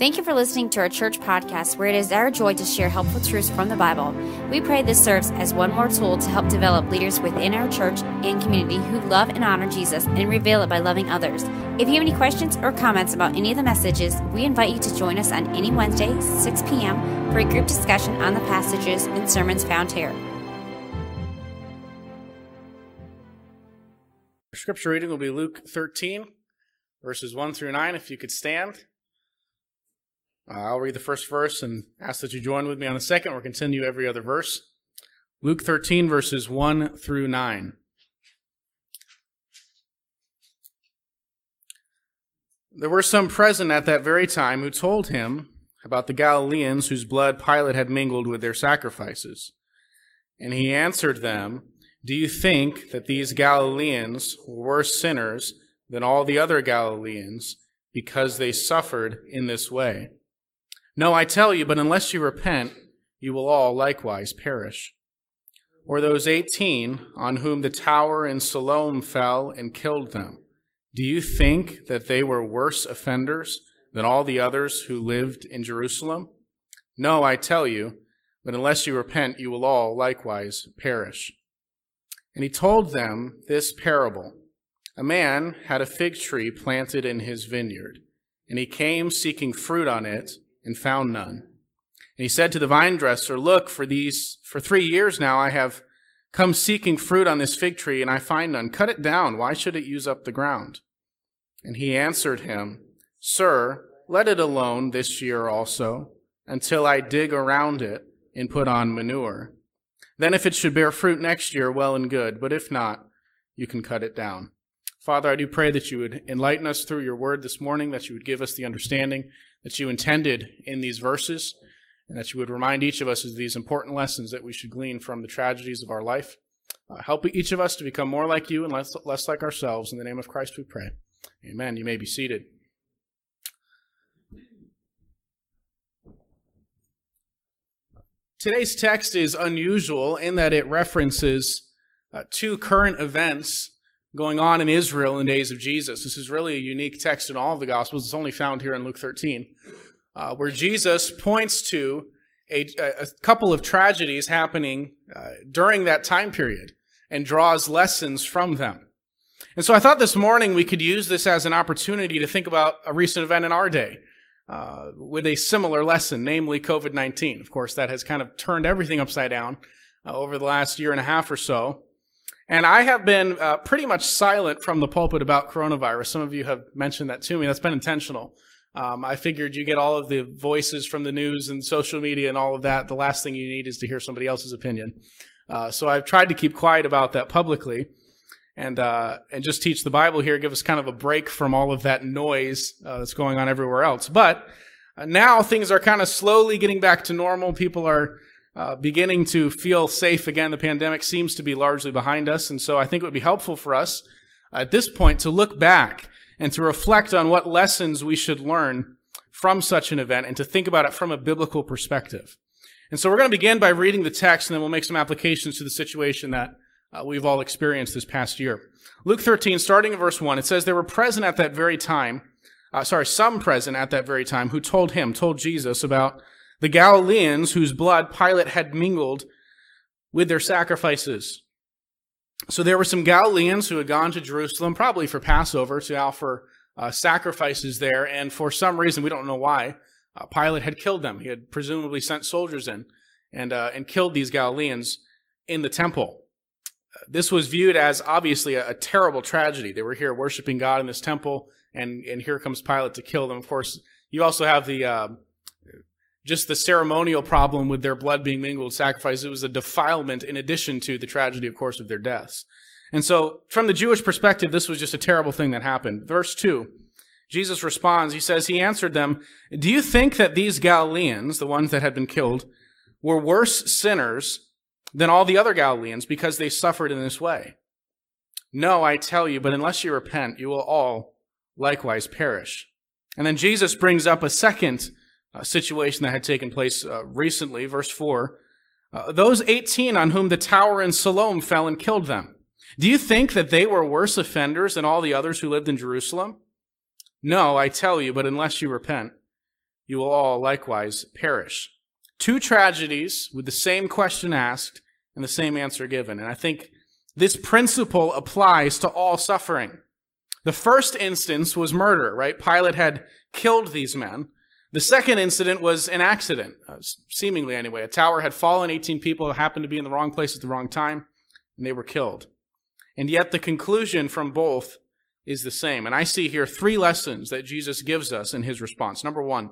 Thank you for listening to our church podcast, where it is our joy to share helpful truths from the Bible. We pray this serves as one more tool to help develop leaders within our church and community who love and honor Jesus and reveal it by loving others. If you have any questions or comments about any of the messages, we invite you to join us on any Wednesday, 6 p.m., for a group discussion on the passages and sermons found here. Scripture reading will be Luke 13, verses 1 through 9. If you could stand. Uh, I'll read the first verse and ask that you join with me on the second. We'll continue every other verse. Luke 13, verses 1 through 9. There were some present at that very time who told him about the Galileans whose blood Pilate had mingled with their sacrifices. And he answered them, Do you think that these Galileans were worse sinners than all the other Galileans because they suffered in this way? No, I tell you, but unless you repent, you will all likewise perish. Or those eighteen on whom the tower in Siloam fell and killed them. Do you think that they were worse offenders than all the others who lived in Jerusalem? No, I tell you, but unless you repent, you will all likewise perish. And he told them this parable. A man had a fig tree planted in his vineyard, and he came seeking fruit on it and found none. And he said to the vine dresser, Look, for these, for three years now I have come seeking fruit on this fig tree, and I find none. Cut it down. Why should it use up the ground? And he answered him, Sir, let it alone this year also, until I dig around it and put on manure. Then if it should bear fruit next year, well and good, but if not, you can cut it down. Father, I do pray that you would enlighten us through your word this morning, that you would give us the understanding that you intended in these verses, and that you would remind each of us of these important lessons that we should glean from the tragedies of our life. Uh, help each of us to become more like you and less, less like ourselves. In the name of Christ we pray. Amen. You may be seated. Today's text is unusual in that it references uh, two current events going on in Israel in the days of Jesus. This is really a unique text in all of the Gospels. It's only found here in Luke 13, uh, where Jesus points to a, a couple of tragedies happening uh, during that time period and draws lessons from them. And so I thought this morning we could use this as an opportunity to think about a recent event in our day. Uh, with a similar lesson, namely COVID 19. Of course, that has kind of turned everything upside down uh, over the last year and a half or so. And I have been uh, pretty much silent from the pulpit about coronavirus. Some of you have mentioned that to me. That's been intentional. Um, I figured you get all of the voices from the news and social media and all of that. The last thing you need is to hear somebody else's opinion. Uh, so I've tried to keep quiet about that publicly and uh, and just teach the Bible here, give us kind of a break from all of that noise uh, that's going on everywhere else. But uh, now things are kind of slowly getting back to normal. People are uh, beginning to feel safe again. The pandemic seems to be largely behind us. And so I think it would be helpful for us at this point to look back and to reflect on what lessons we should learn from such an event and to think about it from a biblical perspective. And so we're going to begin by reading the text and then we'll make some applications to the situation that uh, we've all experienced this past year. Luke 13, starting in verse 1, it says, There were present at that very time, uh, sorry, some present at that very time who told him, told Jesus about the Galileans whose blood Pilate had mingled with their sacrifices. So there were some Galileans who had gone to Jerusalem, probably for Passover, to offer uh, sacrifices there, and for some reason, we don't know why, uh, Pilate had killed them. He had presumably sent soldiers in and, uh, and killed these Galileans in the temple. This was viewed as obviously a, a, terrible tragedy. They were here worshiping God in this temple, and, and here comes Pilate to kill them. Of course, you also have the uh, just the ceremonial problem with their blood being mingled with sacrifice. It was a defilement in addition to the tragedy, of course, of their deaths. And so, from the Jewish perspective, this was just a terrible thing that happened. Verse 2, Jesus responds, He says, He answered them, Do you think that these Galileans, the ones that had been killed, were worse sinners than all the other Galileans because they suffered in this way? No, I tell you, but unless you repent, you will all likewise perish. And then Jesus brings up a second uh, situation that had taken place uh, recently, verse 4. Uh, those 18 on whom the tower in Siloam fell and killed them. Do you think that they were worse offenders than all the others who lived in Jerusalem? No, I tell you, but unless you repent, you will all likewise perish. Two tragedies with the same question asked and the same answer given. And I think this principle applies to all suffering. The first instance was murder, right? Pilate had killed these men. The second incident was an accident, uh, seemingly anyway. A tower had fallen, 18 people happened to be in the wrong place at the wrong time, and they were killed. And yet the conclusion from both is the same. And I see here three lessons that Jesus gives us in his response. Number one,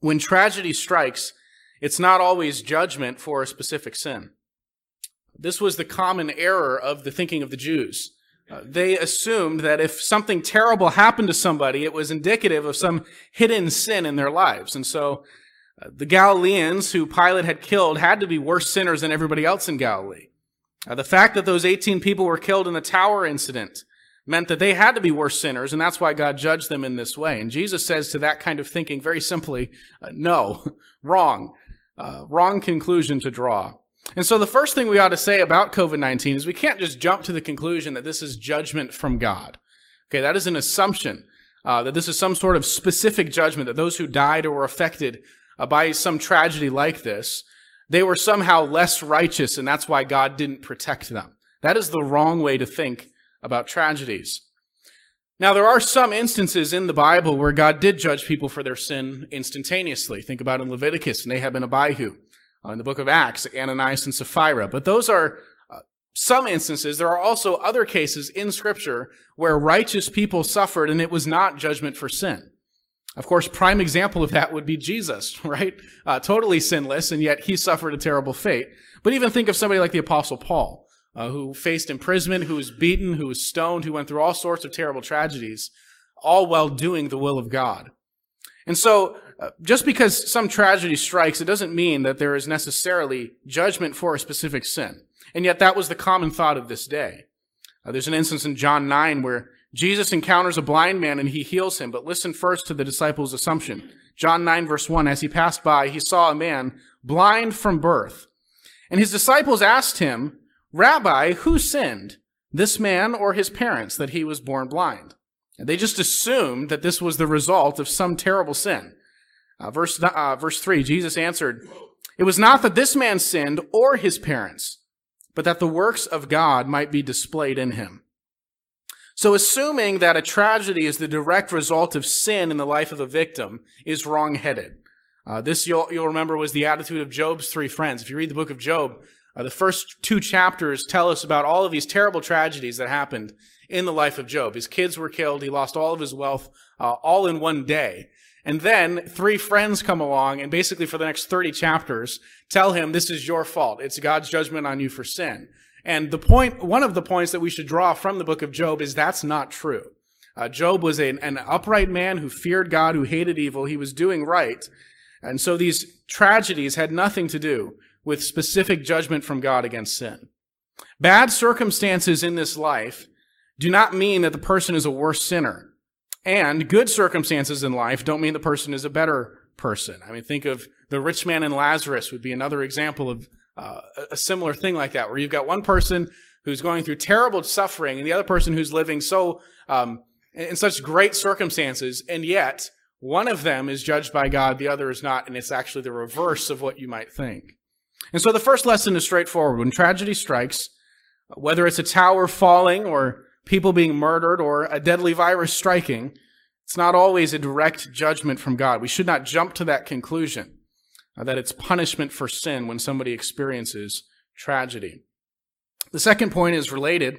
when tragedy strikes, it's not always judgment for a specific sin. This was the common error of the thinking of the Jews. Uh, they assumed that if something terrible happened to somebody, it was indicative of some hidden sin in their lives. And so uh, the Galileans who Pilate had killed had to be worse sinners than everybody else in Galilee. Uh, the fact that those 18 people were killed in the tower incident meant that they had to be worse sinners, and that's why God judged them in this way. And Jesus says to that kind of thinking very simply, uh, no, wrong, uh, wrong conclusion to draw. And so the first thing we ought to say about COVID-19 is we can't just jump to the conclusion that this is judgment from God. Okay, that is an assumption uh, that this is some sort of specific judgment that those who died or were affected uh, by some tragedy like this, they were somehow less righteous and that's why God didn't protect them. That is the wrong way to think about tragedies. Now, there are some instances in the Bible where God did judge people for their sin instantaneously. Think about in Leviticus, Nadab and Abihu uh, in the book of Acts, Ananias and Sapphira. But those are uh, some instances. There are also other cases in Scripture where righteous people suffered and it was not judgment for sin. Of course, prime example of that would be Jesus, right? Uh, totally sinless, and yet he suffered a terrible fate. But even think of somebody like the Apostle Paul, uh, who faced imprisonment, who was beaten, who was stoned, who went through all sorts of terrible tragedies, all while doing the will of God. And so uh, just because some tragedy strikes, it doesn't mean that there is necessarily judgment for a specific sin. And yet that was the common thought of this day. Uh, there's an instance in John 9 where Jesus encounters a blind man and he heals him, but listen first to the disciples' assumption. John 9 verse 1, as he passed by, he saw a man blind from birth. And his disciples asked him, Rabbi, who sinned, this man or his parents, that he was born blind? And they just assumed that this was the result of some terrible sin. Uh, verse, uh, verse 3, Jesus answered, It was not that this man sinned or his parents, but that the works of God might be displayed in him. So assuming that a tragedy is the direct result of sin in the life of a victim is wrongheaded. Uh, this you'll, you'll remember was the attitude of Job's three friends. If you read the book of Job, uh, the first two chapters tell us about all of these terrible tragedies that happened in the life of Job. His kids were killed. He lost all of his wealth, uh, all in one day. And then three friends come along and basically for the next 30 chapters tell him this is your fault. It's God's judgment on you for sin. And the point, one of the points that we should draw from the book of Job is that's not true. Uh, Job was an upright man who feared God, who hated evil. He was doing right. And so these tragedies had nothing to do with specific judgment from God against sin. Bad circumstances in this life do not mean that the person is a worse sinner. And good circumstances in life don't mean the person is a better person. I mean, think of the rich man and Lazarus would be another example of uh, a similar thing like that, where you've got one person who's going through terrible suffering and the other person who's living so um, in such great circumstances, and yet one of them is judged by God, the other is not, and it's actually the reverse of what you might think. And so the first lesson is straightforward. When tragedy strikes, whether it's a tower falling or people being murdered or a deadly virus striking, it's not always a direct judgment from God. We should not jump to that conclusion uh, that it's punishment for sin when somebody experiences tragedy. The second point is related.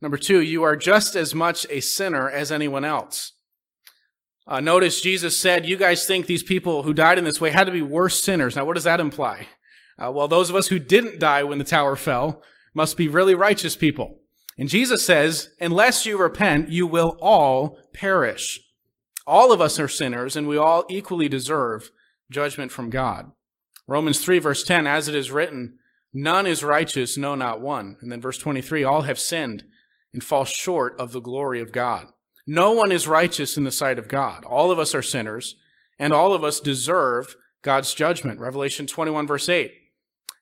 Number two, you are just as much a sinner as anyone else. Uh, notice Jesus said, You guys think these people who died in this way had to be worse sinners. Now, what does that imply? Uh, well, those of us who didn't die when the tower fell must be really righteous people. And Jesus says, unless you repent, you will all perish. All of us are sinners and we all equally deserve judgment from God. Romans 3 verse 10, as it is written, none is righteous, no, not one. And then verse 23, all have sinned and fall short of the glory of God. No one is righteous in the sight of God. All of us are sinners and all of us deserve God's judgment. Revelation 21 verse 8.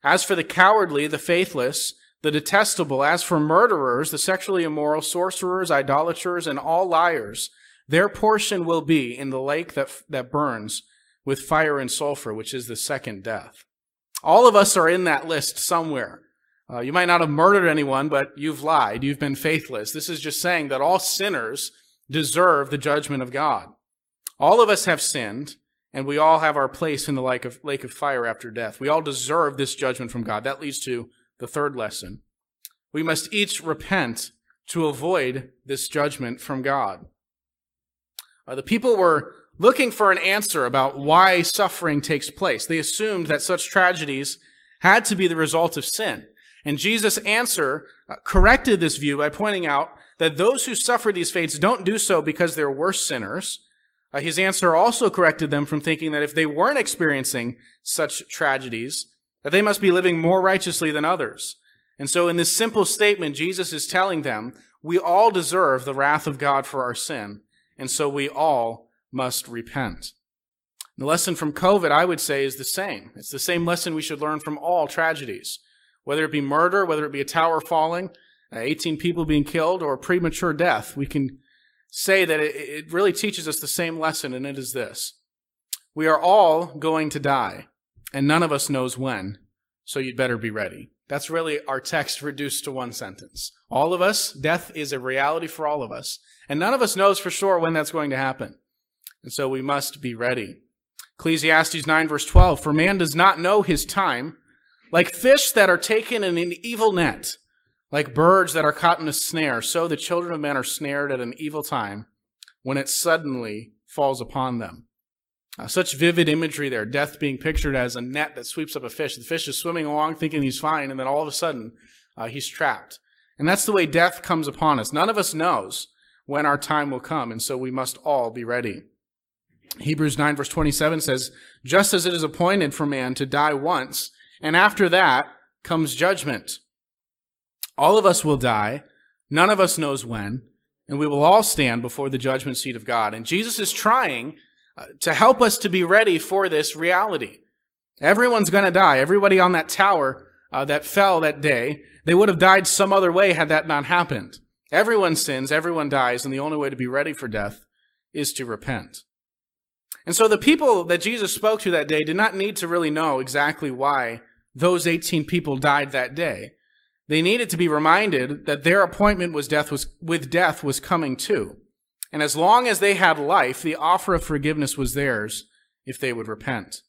As for the cowardly, the faithless, the detestable, as for murderers, the sexually immoral, sorcerers, idolaters, and all liars, their portion will be in the lake that, that burns with fire and sulfur, which is the second death. All of us are in that list somewhere. Uh, you might not have murdered anyone, but you've lied. You've been faithless. This is just saying that all sinners deserve the judgment of God. All of us have sinned, and we all have our place in the lake of, lake of fire after death. We all deserve this judgment from God. That leads to the third lesson. We must each repent to avoid this judgment from God. Uh, the people were looking for an answer about why suffering takes place. They assumed that such tragedies had to be the result of sin. And Jesus' answer uh, corrected this view by pointing out that those who suffer these fates don't do so because they're worse sinners. Uh, his answer also corrected them from thinking that if they weren't experiencing such tragedies, that they must be living more righteously than others. And so in this simple statement, Jesus is telling them, we all deserve the wrath of God for our sin, and so we all must repent. The lesson from COVID, I would say, is the same. It's the same lesson we should learn from all tragedies, whether it be murder, whether it be a tower falling, uh, 18 people being killed, or premature death. We can say that it really teaches us the same lesson, and it is this. We are all going to die, and none of us knows when, so you'd better be ready. That's really our text reduced to one sentence. All of us, death is a reality for all of us, and none of us knows for sure when that's going to happen. And so we must be ready. Ecclesiastes 9 verse 12, for man does not know his time, like fish that are taken in an evil net, like birds that are caught in a snare, so the children of men are snared at an evil time when it suddenly falls upon them. Uh, such vivid imagery there, death being pictured as a net that sweeps up a fish. The fish is swimming along thinking he's fine, and then all of a sudden, uh, he's trapped. And that's the way death comes upon us. None of us knows when our time will come, and so we must all be ready. Hebrews 9 verse 27 says, just as it is appointed for man to die once, and after that comes judgment. All of us will die. None of us knows when, and we will all stand before the judgment seat of God. And Jesus is trying to help us to be ready for this reality. Everyone's going to die. Everybody on that tower uh, that fell that day, they would have died some other way had that not happened. Everyone sins, everyone dies, and the only way to be ready for death is to repent. And so the people that Jesus spoke to that day did not need to really know exactly why those 18 people died that day. They needed to be reminded that their appointment was death was, with death was coming too. And as long as they had life, the offer of forgiveness was theirs if they would repent.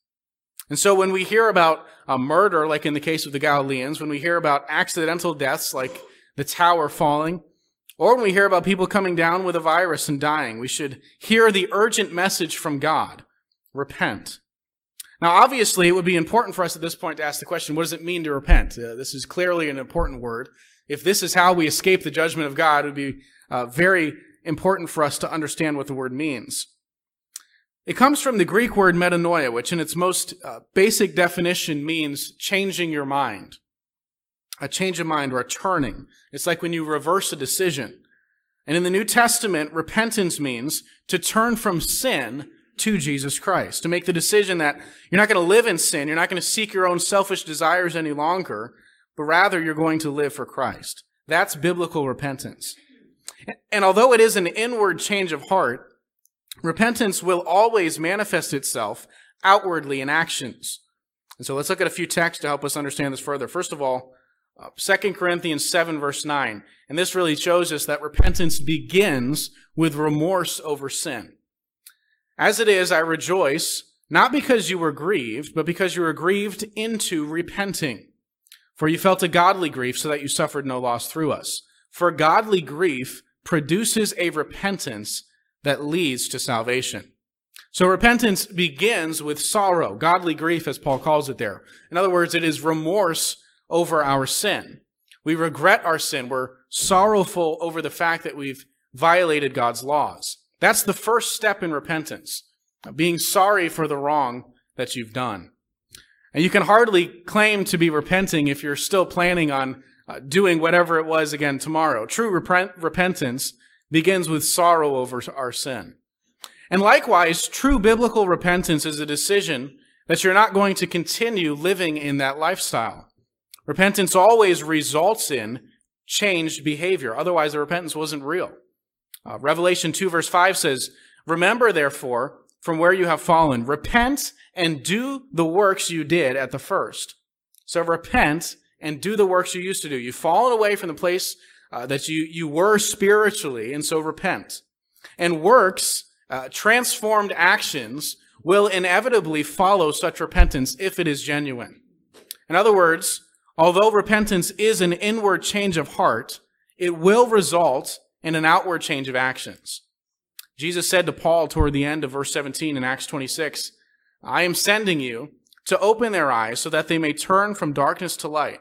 And so when we hear about a murder, like in the case of the Galileans, when we hear about accidental deaths like the tower falling, or when we hear about people coming down with a virus and dying, we should hear the urgent message from God. Repent. Now, obviously, it would be important for us at this point to ask the question, what does it mean to repent? Uh, this is clearly an important word. If this is how we escape the judgment of God, it would be uh, very important for us to understand what the word means. It comes from the Greek word metanoia, which in its most uh, basic definition means changing your mind a change of mind or a turning. It's like when you reverse a decision. And in the New Testament, repentance means to turn from sin to Jesus Christ, to make the decision that you're not going to live in sin, you're not going to seek your own selfish desires any longer, but rather you're going to live for Christ. That's biblical repentance. And although it is an inward change of heart, repentance will always manifest itself outwardly in actions. And so let's look at a few texts to help us understand this further. First of all, uh, 2 Corinthians 7 verse 9. And this really shows us that repentance begins with remorse over sin. As it is, I rejoice, not because you were grieved, but because you were grieved into repenting. For you felt a godly grief so that you suffered no loss through us. For godly grief produces a repentance that leads to salvation. So repentance begins with sorrow, godly grief as Paul calls it there. In other words, it is remorse over our sin. We regret our sin. We're sorrowful over the fact that we've violated God's laws. That's the first step in repentance, being sorry for the wrong that you've done. And you can hardly claim to be repenting if you're still planning on uh, doing whatever it was again tomorrow. True repent- repentance begins with sorrow over our sin. And likewise, true biblical repentance is a decision that you're not going to continue living in that lifestyle. Repentance always results in changed behavior. Otherwise, the repentance wasn't real. Uh, Revelation 2 verse 5 says, Remember therefore from where you have fallen. Repent and do the works you did at the first. So repent and do the works you used to do. You've fallen away from the place uh, that you, you were spiritually, and so repent. And works, uh, transformed actions, will inevitably follow such repentance if it is genuine. In other words, although repentance is an inward change of heart, it will result in an outward change of actions. Jesus said to Paul toward the end of verse 17 in Acts 26, I am sending you to open their eyes so that they may turn from darkness to light,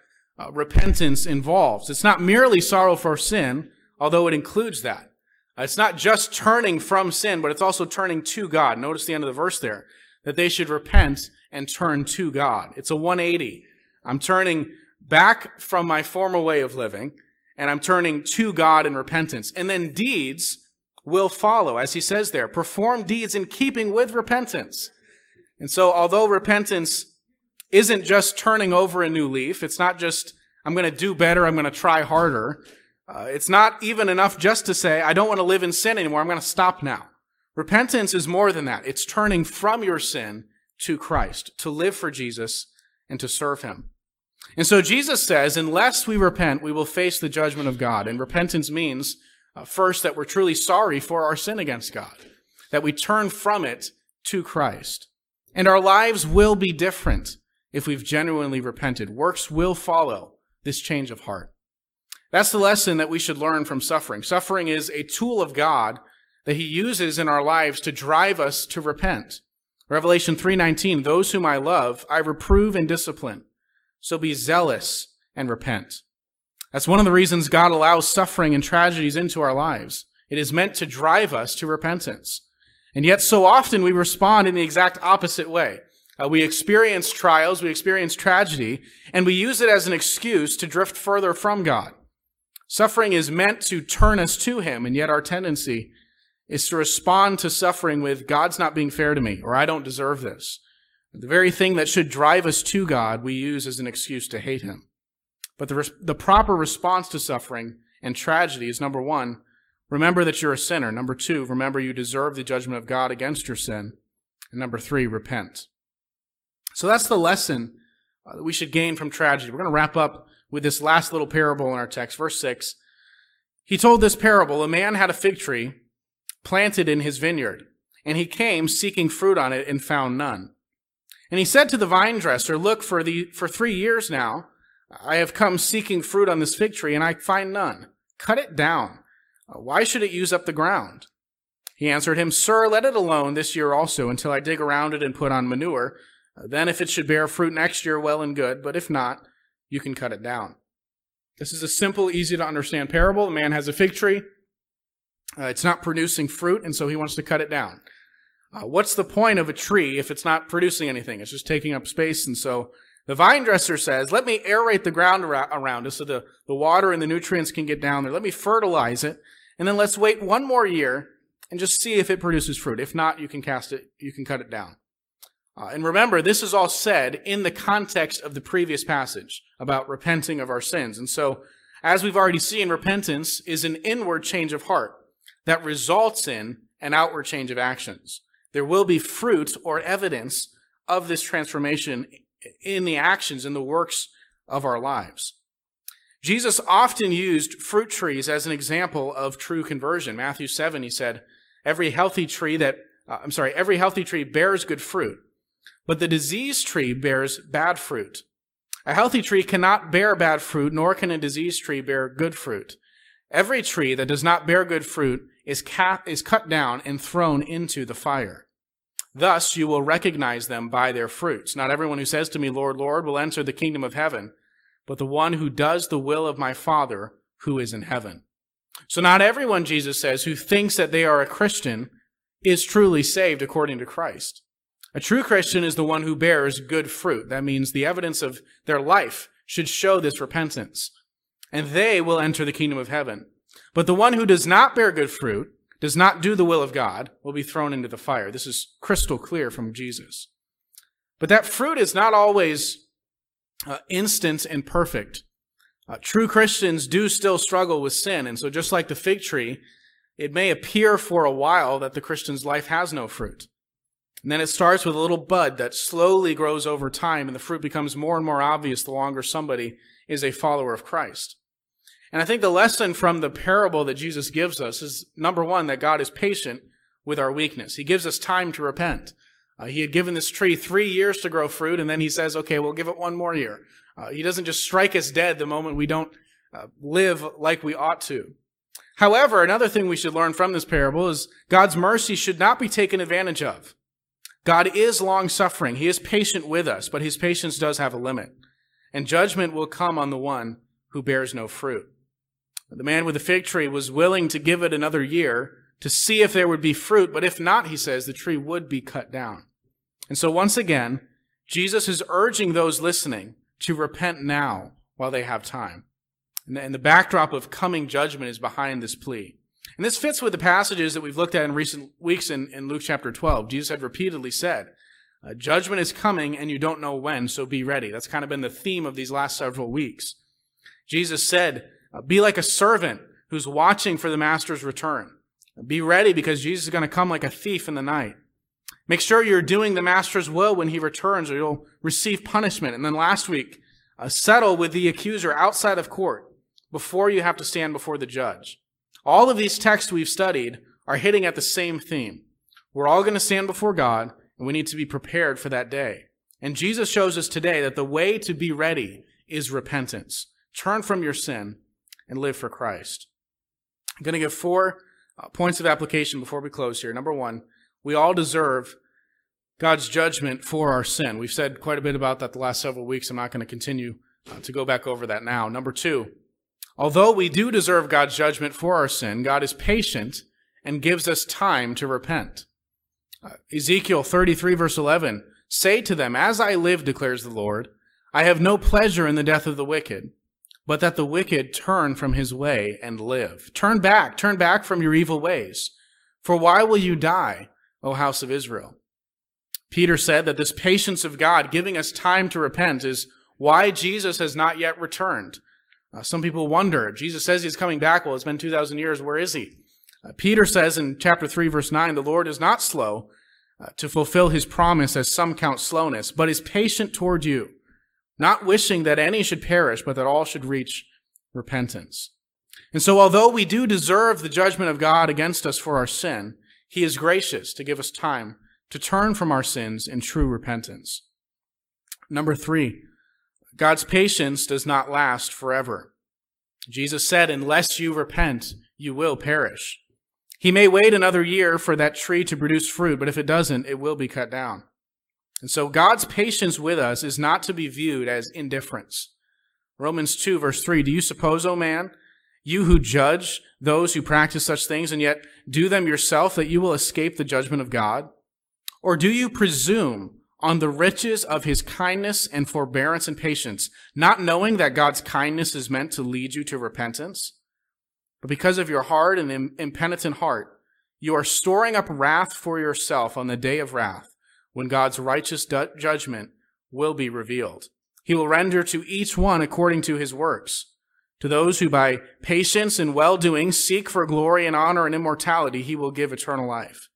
uh, repentance involves. It's not merely sorrow for sin, although it includes that. Uh, it's not just turning from sin, but it's also turning to God. Notice the end of the verse there, that they should repent and turn to God. It's a 180. I'm turning back from my former way of living, and I'm turning to God in repentance. And then deeds will follow, as he says there, perform deeds in keeping with repentance. And so, although repentance isn't just turning over a new leaf, it's not just, I'm going to do better, I'm going to try harder. Uh, it's not even enough just to say, I don't want to live in sin anymore, I'm going to stop now. Repentance is more than that. It's turning from your sin to Christ, to live for Jesus and to serve him. And so Jesus says, unless we repent, we will face the judgment of God. And repentance means uh, first, that we're truly sorry for our sin against God, that we turn from it to Christ. And our lives will be different if we've genuinely repented. Works will follow this change of heart. That's the lesson that we should learn from suffering. Suffering is a tool of God that he uses in our lives to drive us to repent. Revelation 3:19 Those whom I love I reprove and discipline. So be zealous and repent. That's one of the reasons God allows suffering and tragedies into our lives. It is meant to drive us to repentance. And yet, so often we respond in the exact opposite way. Uh, we experience trials, we experience tragedy, and we use it as an excuse to drift further from God. Suffering is meant to turn us to Him, and yet our tendency is to respond to suffering with, God's not being fair to me, or I don't deserve this. The very thing that should drive us to God, we use as an excuse to hate Him. But the, res- the proper response to suffering and tragedy is number one, remember that you're a sinner. Number two, remember you deserve the judgment of God against your sin. And number three, repent. So that's the lesson uh, that we should gain from tragedy. We're going to wrap up with this last little parable in our text, verse 6. He told this parable A man had a fig tree planted in his vineyard, and he came seeking fruit on it and found none. And he said to the vine dresser, Look, for, the, for three years now, I have come seeking fruit on this fig tree, and I find none. Cut it down. Uh, why should it use up the ground? He answered him, Sir, let it alone this year also, until I dig around it and put on manure. Uh, then, if it should bear fruit next year, well and good, but if not, you can cut it down. This is a simple, easy to understand parable. A man has a fig tree. Uh, it's not producing fruit, and so he wants to cut it down. Uh, what's the point of a tree if it's not producing anything? It's just taking up space, and so the vine dresser says, let me aerate the ground around it so the, the water and the nutrients can get down there. Let me fertilize it. And then let's wait one more year and just see if it produces fruit. If not, you can cast it, you can cut it down. Uh, and remember, this is all said in the context of the previous passage about repenting of our sins. And so, as we've already seen, repentance is an inward change of heart that results in an outward change of actions. There will be fruit or evidence of this transformation in the actions, in the works of our lives. Jesus often used fruit trees as an example of true conversion. Matthew 7, he said, every healthy tree that, uh, I'm sorry, every healthy tree bears good fruit, but the diseased tree bears bad fruit. A healthy tree cannot bear bad fruit, nor can a diseased tree bear good fruit. Every tree that does not bear good fruit is, cat, is cut down and thrown into the fire. Thus you will recognize them by their fruits. Not everyone who says to me, Lord, Lord, will enter the kingdom of heaven, but the one who does the will of my Father who is in heaven. So not everyone, Jesus says, who thinks that they are a Christian is truly saved according to Christ. A true Christian is the one who bears good fruit. That means the evidence of their life should show this repentance, and they will enter the kingdom of heaven. But the one who does not bear good fruit, does not do the will of God, will be thrown into the fire. This is crystal clear from Jesus. But that fruit is not always uh, instant and perfect. Uh, true Christians do still struggle with sin. And so, just like the fig tree, it may appear for a while that the Christian's life has no fruit. And then it starts with a little bud that slowly grows over time, and the fruit becomes more and more obvious the longer somebody is a follower of Christ. And I think the lesson from the parable that Jesus gives us is number one, that God is patient with our weakness. He gives us time to repent. Uh, he had given this tree three years to grow fruit, and then he says, okay, we'll give it one more year. Uh, he doesn't just strike us dead the moment we don't uh, live like we ought to. However, another thing we should learn from this parable is God's mercy should not be taken advantage of. God is long suffering. He is patient with us, but his patience does have a limit. And judgment will come on the one who bears no fruit. The man with the fig tree was willing to give it another year to see if there would be fruit, but if not, he says, the tree would be cut down. And so once again, Jesus is urging those listening to repent now while they have time. And the backdrop of coming judgment is behind this plea. And this fits with the passages that we've looked at in recent weeks in, in Luke chapter 12. Jesus had repeatedly said, uh, Judgment is coming and you don't know when, so be ready. That's kind of been the theme of these last several weeks. Jesus said, Be like a servant who's watching for the master's return. Be ready because Jesus is going to come like a thief in the night. Make sure you're doing the master's will when he returns or you'll receive punishment. And then last week, uh, settle with the accuser outside of court before you have to stand before the judge. All of these texts we've studied are hitting at the same theme. We're all going to stand before God, and we need to be prepared for that day. And Jesus shows us today that the way to be ready is repentance. Turn from your sin and live for Christ. I'm going to give four uh, points of application before we close here. Number one, we all deserve God's judgment for our sin. We've said quite a bit about that the last several weeks. I'm not going to continue uh, to go back over that now. Number two, Although we do deserve God's judgment for our sin, God is patient and gives us time to repent. Uh, Ezekiel 33 verse 11, Say to them, As I live, declares the Lord, I have no pleasure in the death of the wicked, but that the wicked turn from his way and live. Turn back, turn back from your evil ways. For why will you die, O house of Israel? Peter said that this patience of God giving us time to repent is why Jesus has not yet returned. Uh, some people wonder. Jesus says he's coming back. Well, it's been 2,000 years. Where is he? Uh, Peter says in chapter 3, verse 9, the Lord is not slow uh, to fulfill his promise as some count slowness, but is patient toward you, not wishing that any should perish, but that all should reach repentance. And so, although we do deserve the judgment of God against us for our sin, he is gracious to give us time to turn from our sins in true repentance. Number three, God's patience does not last forever. Jesus said, Unless you repent, you will perish. He may wait another year for that tree to produce fruit, but if it doesn't, it will be cut down. And so God's patience with us is not to be viewed as indifference. Romans 2, verse 3 Do you suppose, O man, you who judge those who practice such things and yet do them yourself, that you will escape the judgment of God? Or do you presume on the riches of his kindness and forbearance and patience, not knowing that God's kindness is meant to lead you to repentance. But because of your hard and impenitent heart, you are storing up wrath for yourself on the day of wrath, when God's righteous judgment will be revealed. He will render to each one according to his works. To those who by patience and well doing seek for glory and honor and immortality, he will give eternal life.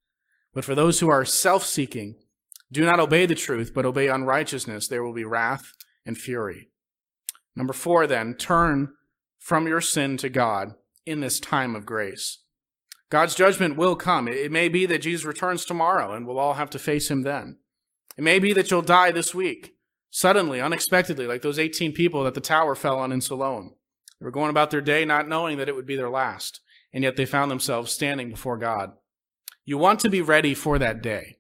But for those who are self seeking, do not obey the truth, but obey unrighteousness. There will be wrath and fury. Number four, then, turn from your sin to God in this time of grace. God's judgment will come. It may be that Jesus returns tomorrow and we'll all have to face him then. It may be that you'll die this week, suddenly, unexpectedly, like those 18 people that the tower fell on in Siloam. They were going about their day not knowing that it would be their last, and yet they found themselves standing before God. You want to be ready for that day.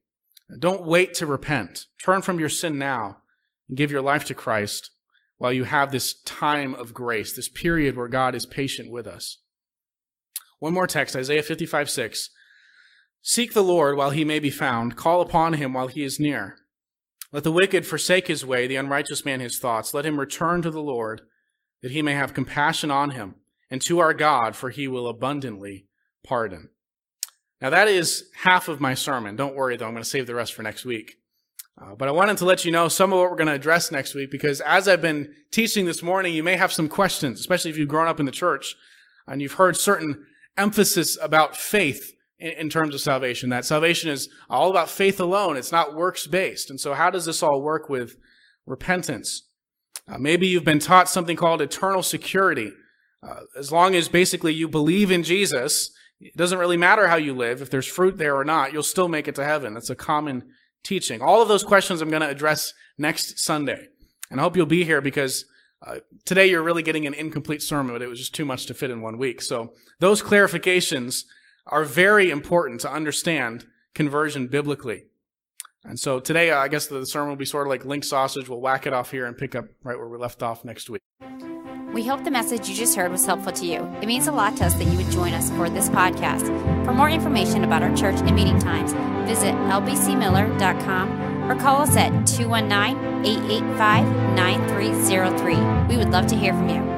Don't wait to repent. Turn from your sin now and give your life to Christ while you have this time of grace, this period where God is patient with us. One more text, Isaiah 55 6 Seek the Lord while he may be found, call upon him while he is near. Let the wicked forsake his way, the unrighteous man his thoughts. Let him return to the Lord, that he may have compassion on him, and to our God, for he will abundantly pardon. Now, that is half of my sermon. Don't worry, though, I'm going to save the rest for next week. Uh, but I wanted to let you know some of what we're going to address next week because as I've been teaching this morning, you may have some questions, especially if you've grown up in the church and you've heard certain emphasis about faith in, in terms of salvation. That salvation is all about faith alone. It's not works based. And so how does this all work with repentance? Uh, maybe you've been taught something called eternal security. Uh, as long as basically you believe in Jesus, it doesn't really matter how you live. If there's fruit there or not, you'll still make it to heaven. That's a common teaching. All of those questions I'm going to address next Sunday. And I hope you'll be here because uh, today you're really getting an incomplete sermon, but it was just too much to fit in one week. So those clarifications are very important to understand conversion biblically. And so today, uh, I guess the sermon will be sort of like link sausage. We'll whack it off here and pick up right where we left off next week. We hope the message you just heard was helpful to you. It means a lot to us that you would join us for this podcast. For more information about our church and meeting times, visit lbcmiller.com or call us at 219 885 9303. We would love to hear from you.